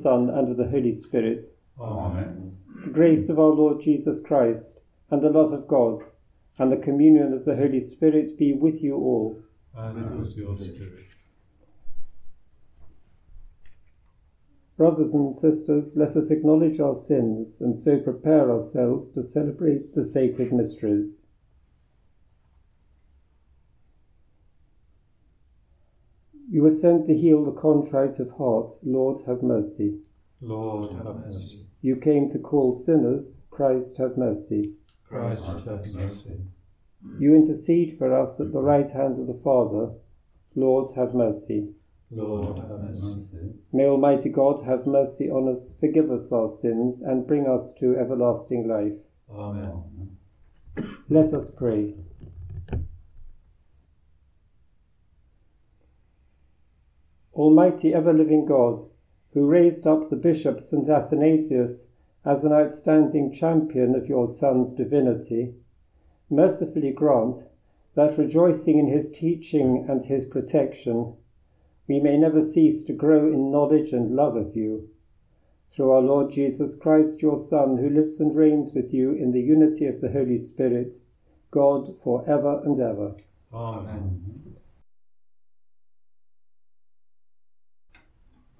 Son, and of the Holy Spirit, Amen. the grace of our Lord Jesus Christ, and the love of God, and the communion of the Holy Spirit be with you all. And with your spirit. Brothers and sisters, let us acknowledge our sins and so prepare ourselves to celebrate the sacred mysteries. You were sent to heal the contrite of heart. Lord, have mercy. Lord, have mercy. You came to call sinners. Christ, have mercy. Christ, have mercy. You intercede for us at the right hand of the Father. Lord, have mercy. Lord, have mercy. May Almighty God have mercy on us, forgive us our sins, and bring us to everlasting life. Amen. Let us pray. Almighty ever living God, who raised up the Bishop St. Athanasius as an outstanding champion of your Son's divinity, mercifully grant that rejoicing in his teaching and his protection, we may never cease to grow in knowledge and love of you. Through our Lord Jesus Christ, your Son, who lives and reigns with you in the unity of the Holy Spirit, God for ever and ever. Amen.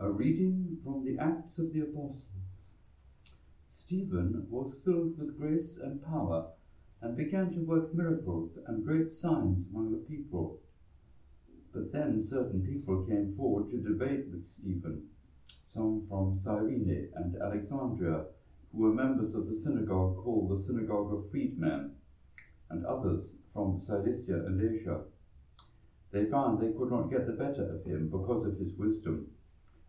A reading from the Acts of the Apostles. Stephen was filled with grace and power and began to work miracles and great signs among the people. But then certain people came forward to debate with Stephen, some from Cyrene and Alexandria, who were members of the synagogue called the Synagogue of Freedmen, and others from Cilicia and Asia. They found they could not get the better of him because of his wisdom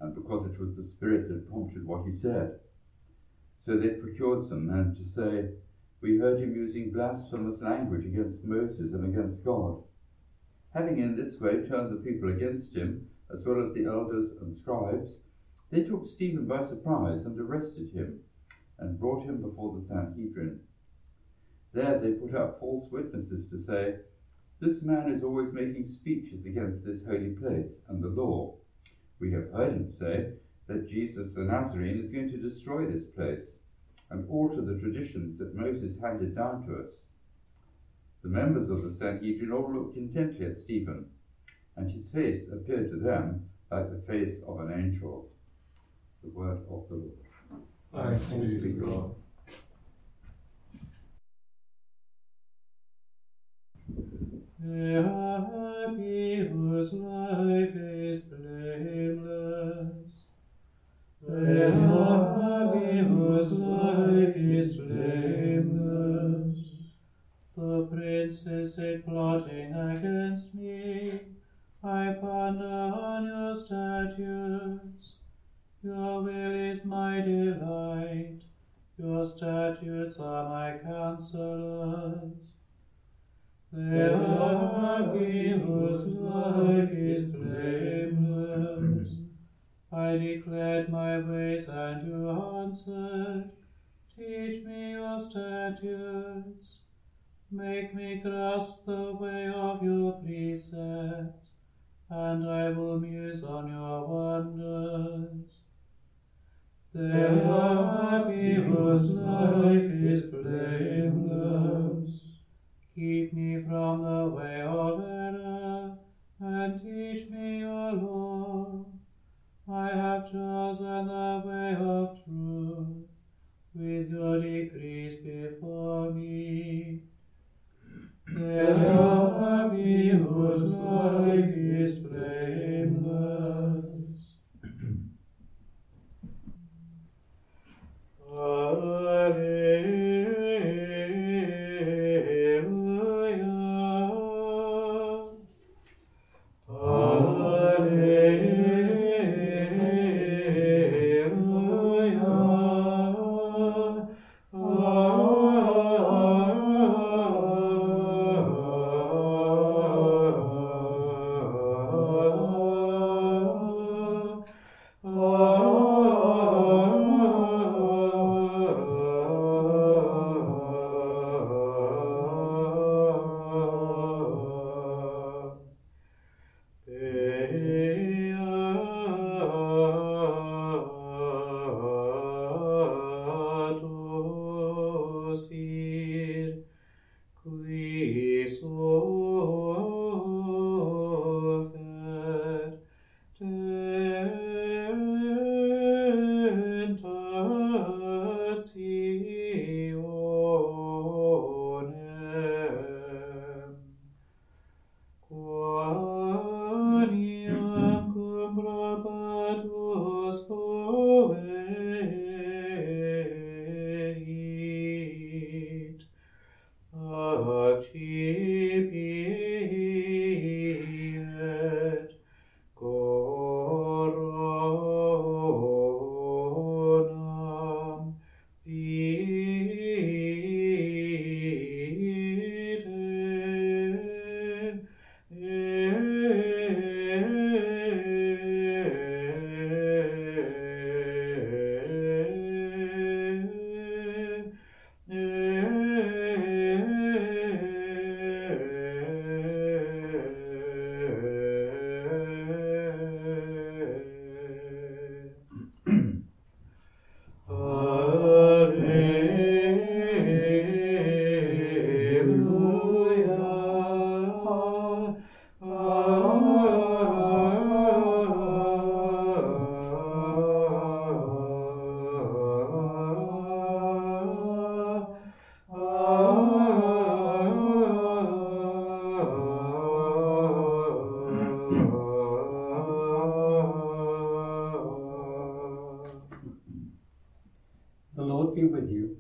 and because it was the Spirit that prompted what he said. So they procured some men to say, We heard him using blasphemous language against Moses and against God. Having in this way turned the people against him, as well as the elders and scribes, they took Stephen by surprise and arrested him, and brought him before the Sanhedrin. There they put up false witnesses to say, This man is always making speeches against this holy place and the law. We have heard him say that Jesus the Nazarene is going to destroy this place and alter the traditions that Moses handed down to us. The members of the Sanhedrin all looked intently at Stephen, and his face appeared to them like the face of an angel. The word of the Lord. Thanks be to God. Happy whose life is blameless. Happy whose life is blameless. The princes sit plotting against me. I ponder on your statutes. Your will is my delight. Your statutes are my counselors. I declared my ways and you answered. Teach me your statutes. Make me grasp the way of your precepts, and I will muse on your wonders. They are happy whose life is blameless. Keep me from the way of error, and teach me your law. I have chosen the way of truth, with your decrees before me. Lord be with you.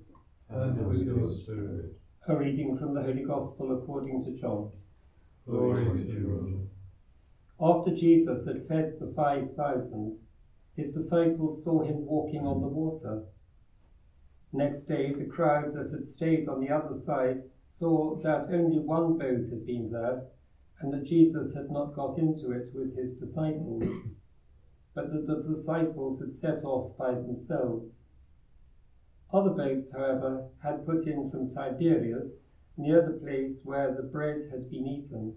And with your spirit. A reading from the Holy Gospel according to John. Glory to you, After Jesus had fed the five thousand, his disciples saw him walking on the water. Next day, the crowd that had stayed on the other side saw that only one boat had been there, and that Jesus had not got into it with his disciples, but that the disciples had set off by themselves. Other boats, however, had put in from Tiberias, near the place where the bread had been eaten.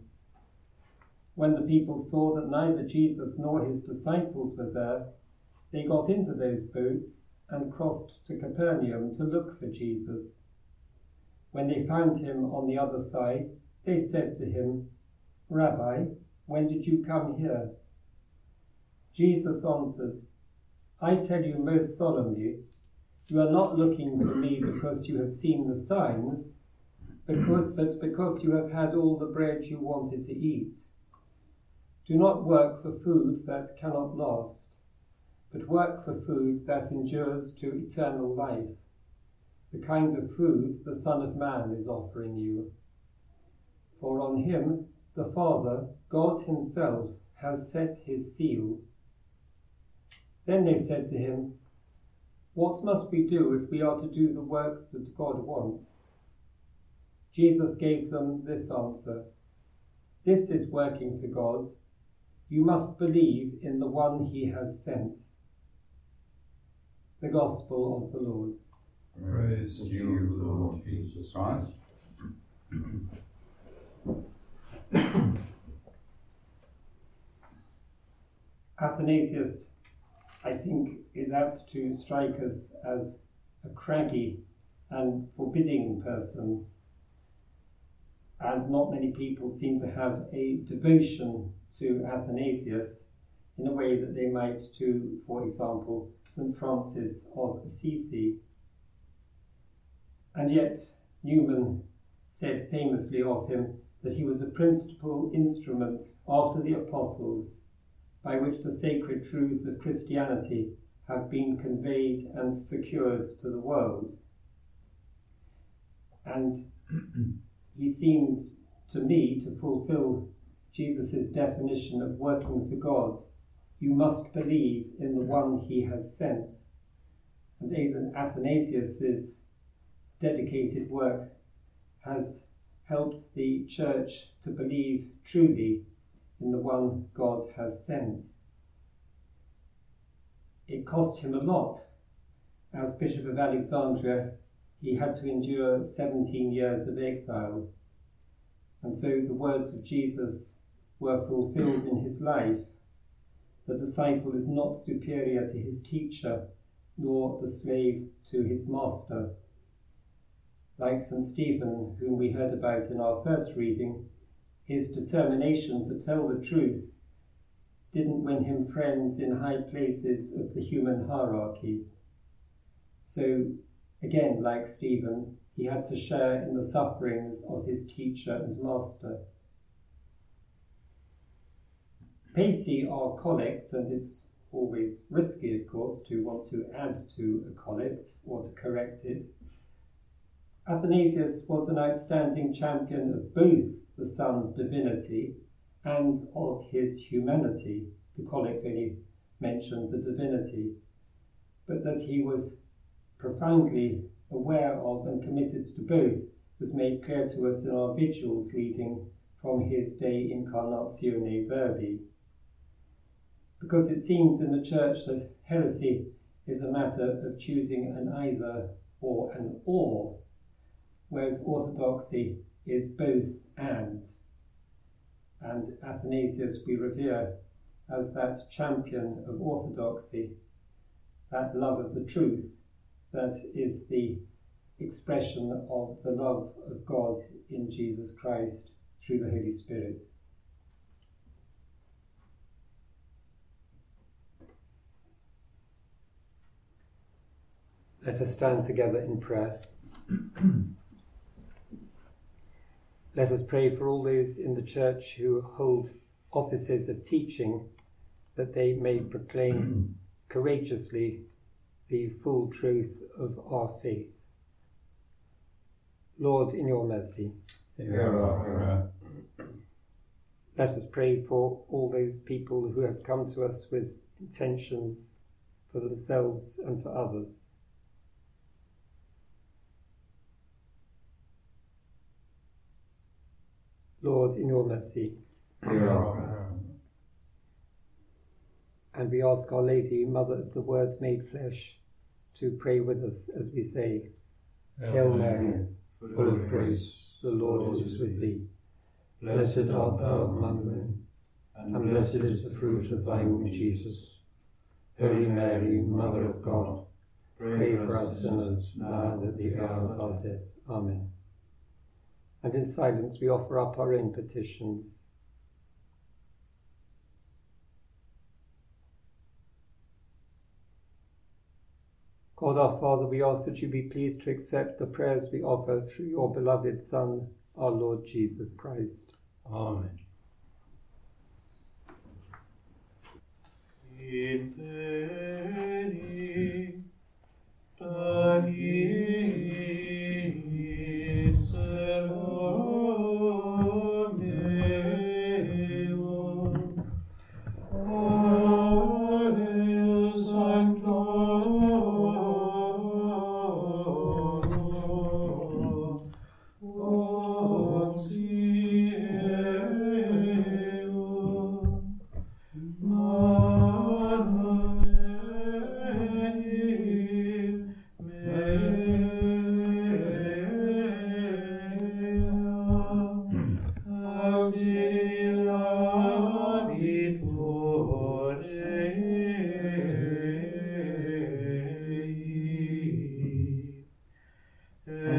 When the people saw that neither Jesus nor his disciples were there, they got into those boats and crossed to Capernaum to look for Jesus. When they found him on the other side, they said to him, Rabbi, when did you come here? Jesus answered, I tell you most solemnly, you are not looking for me because you have seen the signs, because, but because you have had all the bread you wanted to eat. Do not work for food that cannot last, but work for food that endures to eternal life, the kind of food the Son of Man is offering you. For on him the Father, God Himself, has set His seal. Then they said to him, What must we do if we are to do the works that God wants? Jesus gave them this answer This is working for God. You must believe in the one He has sent. The Gospel of the Lord. Praise to you, Lord Jesus Christ. Athanasius, I think, is apt to strike us as a craggy and forbidding person. And not many people seem to have a devotion to Athanasius in a way that they might to, for example, St. Francis of Assisi. And yet, Newman said famously of him that he was a principal instrument after the apostles by which the sacred truths of Christianity have been conveyed and secured to the world. And he seems to me to fulfill Jesus' definition of working for God. You must believe in the one he has sent. And even Athanasius' dedicated work has helped the church to believe truly in the one God has sent. It cost him a lot. As Bishop of Alexandria, he had to endure 17 years of exile. And so the words of Jesus were fulfilled in his life. The disciple is not superior to his teacher, nor the slave to his master. Like St. Stephen, whom we heard about in our first reading, his determination to tell the truth didn't win him friends in high places of the human hierarchy. So Again, like Stephen, he had to share in the sufferings of his teacher and master. Pay our collect, and it's always risky, of course, to want to add to a collect or to correct it. Athanasius was an outstanding champion of both the Son's divinity and of his humanity. The collect only mentions the divinity, but that he was profoundly aware of and committed to both was made clear to us in our vigils reading from his De Incarnatione Verbi. Because it seems in the Church that heresy is a matter of choosing an either or an or, whereas orthodoxy is both and. And Athanasius we revere as that champion of orthodoxy, that love of the truth that is the expression of the love of God in Jesus Christ through the Holy Spirit. Let us stand together in prayer. Let us pray for all those in the church who hold offices of teaching that they may proclaim courageously the full truth of our faith. Lord, in your mercy, prayer. Let us pray for all those people who have come to us with intentions for themselves and for others. Lord, in your mercy, prayer. And we ask Our Lady, Mother of the Word made flesh, to pray with us as we say, Hail Mary, full of grace, the Lord is with thee. Blessed art thou among women, and blessed is the fruit of thy womb, Jesus. Holy Mary, Mother of God, pray for us sinners now and at the hour of our death. Amen. And in silence we offer up our own petitions. God our Father, we ask that you be pleased to accept the prayers we offer through your beloved Son, our Lord Jesus Christ. Amen. Pray,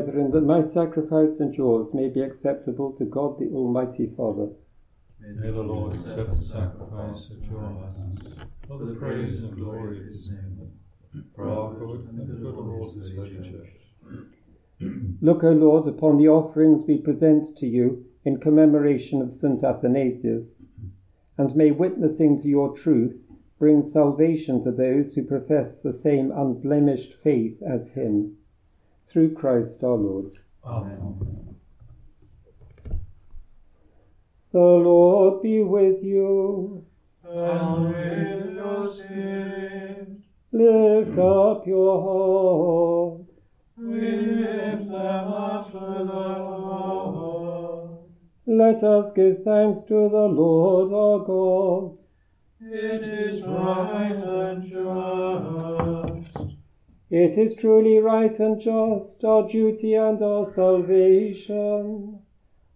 brethren, that my sacrifice and yours may be acceptable to God the Almighty Father. May the Lord accept the sacrifice at your hands, for the praise and glory of his name, for our good and the good of all his church. Look, O Lord, upon the offerings we present to you in commemoration of St. Athanasius, and may witnessing to your truth bring salvation to those who profess the same unblemished faith as him through Christ our Lord. Amen. The Lord be with you. And with your spirit, Lift up your hearts. we lift them up to the Lord. Let Let us give thanks to the Lord our God. It is right and just. It is truly right and just, our duty and our salvation,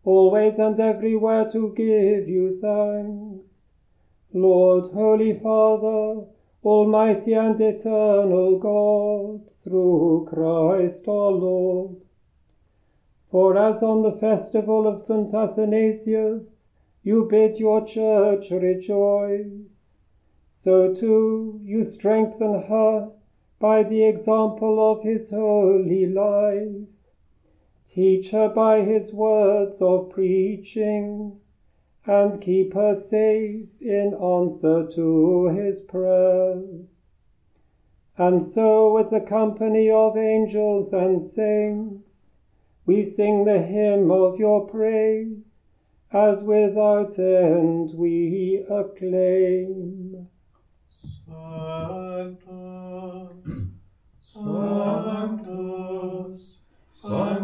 always and everywhere to give you thanks. Lord, Holy Father, Almighty and eternal God, through Christ our Lord. For as on the festival of St. Athanasius you bid your church rejoice, so too you strengthen her by the example of his holy life. Teach her by his words of preaching, and keep her safe in answer to his prayers. And so, with the company of angels and saints, we sing the hymn of your praise, as without end we acclaim. Sanctus, Sanctus,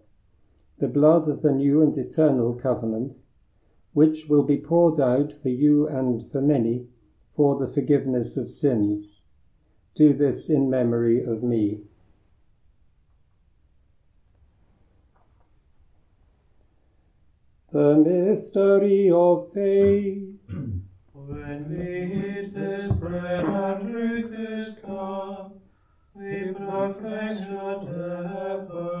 the blood of the new and eternal covenant, which will be poured out for you and for many for the forgiveness of sins. Do this in memory of me. The mystery of faith. When we eat this bread and drink this cup, we proclaim your death,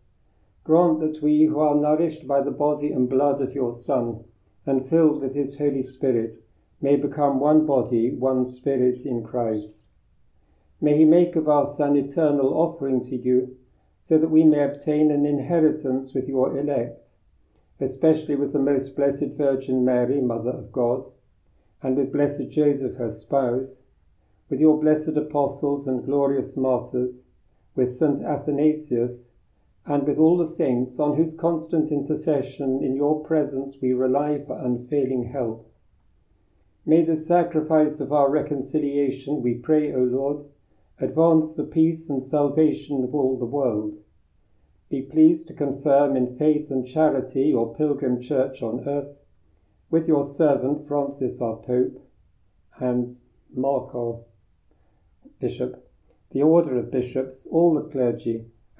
grant that we who are nourished by the body and blood of your Son, and filled with his Holy Spirit, may become one body, one spirit in Christ. May he make of us an eternal offering to you, so that we may obtain an inheritance with your elect, especially with the most blessed Virgin Mary, Mother of God, and with blessed Joseph, her spouse, with your blessed apostles and glorious martyrs, with St. Athanasius, and with all the saints on whose constant intercession in your presence we rely for unfailing help. May the sacrifice of our reconciliation, we pray, O Lord, advance the peace and salvation of all the world. Be pleased to confirm in faith and charity your pilgrim church on earth, with your servant Francis our Pope, and Mark our Bishop, the order of bishops, all the clergy,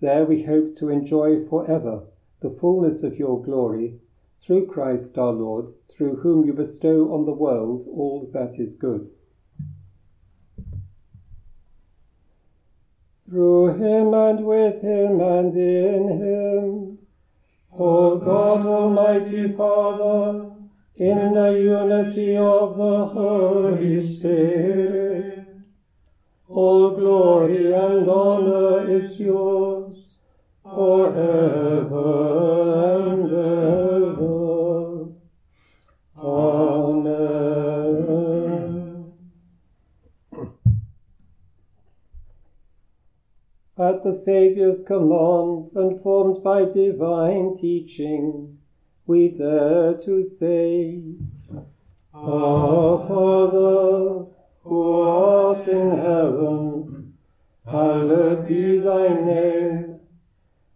there we hope to enjoy for ever the fullness of your glory, through Christ our Lord, through whom you bestow on the world all that is good. Through him and with him and in him, O God Almighty Father, in the unity of the Holy Spirit, all glory and honor is yours forever and ever. Amen. At the Saviour's command and formed by divine teaching, we dare to say, Our Father, who art in heaven, hallowed be thy name.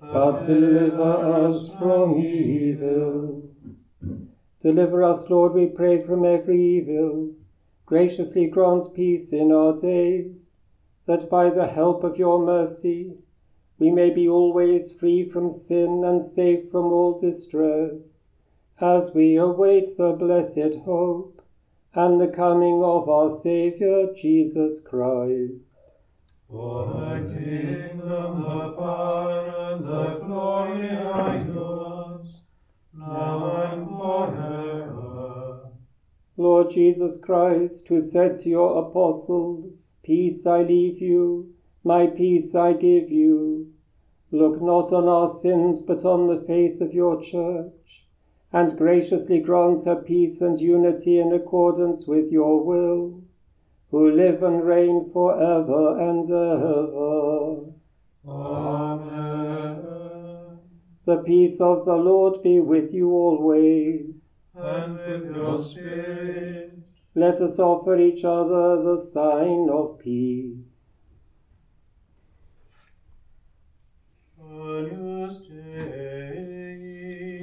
but deliver us from evil. Deliver us, Lord, we pray, from every evil. Graciously grant peace in our days, that by the help of your mercy we may be always free from sin and safe from all distress, as we await the blessed hope and the coming of our Saviour Jesus Christ. For the kingdom, the power, and the glory are yours, now and forever. Lord Jesus Christ, who said to your apostles, Peace I leave you, my peace I give you, look not on our sins, but on the faith of your church and graciously grant her peace and unity in accordance with your will, who live and reign for ever and ever. Amen. The peace of the Lord be with you always. And with your spirit. Let us offer each other the sign of peace. Agnus Dei,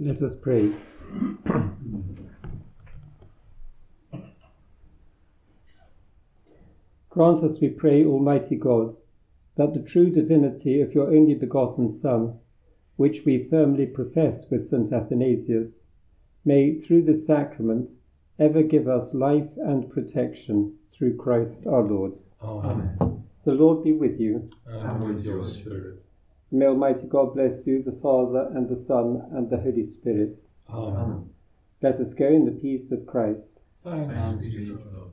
Let us pray. Grant us, we pray, Almighty God, that the true divinity of your only begotten Son, which we firmly profess with St. Athanasius, may, through this sacrament, ever give us life and protection through Christ our Lord. Amen. The Lord be with you. And with your spirit. May Almighty God bless you, the Father, and the Son, and the Holy Spirit. Amen. Let us go in the peace of Christ. Thanks be to God.